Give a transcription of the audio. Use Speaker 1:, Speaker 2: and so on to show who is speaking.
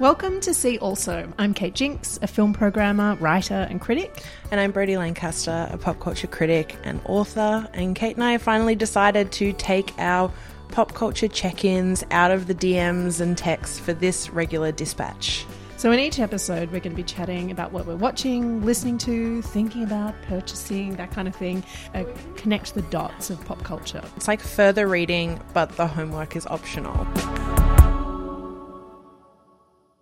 Speaker 1: Welcome to See Also. I'm Kate Jinx, a film programmer, writer, and critic.
Speaker 2: And I'm Brodie Lancaster, a pop culture critic and author. And Kate and I have finally decided to take our pop culture check ins out of the DMs and texts for this regular dispatch.
Speaker 1: So, in each episode, we're going to be chatting about what we're watching, listening to, thinking about, purchasing, that kind of thing. Uh, connect the dots of pop culture.
Speaker 2: It's like further reading, but the homework is optional.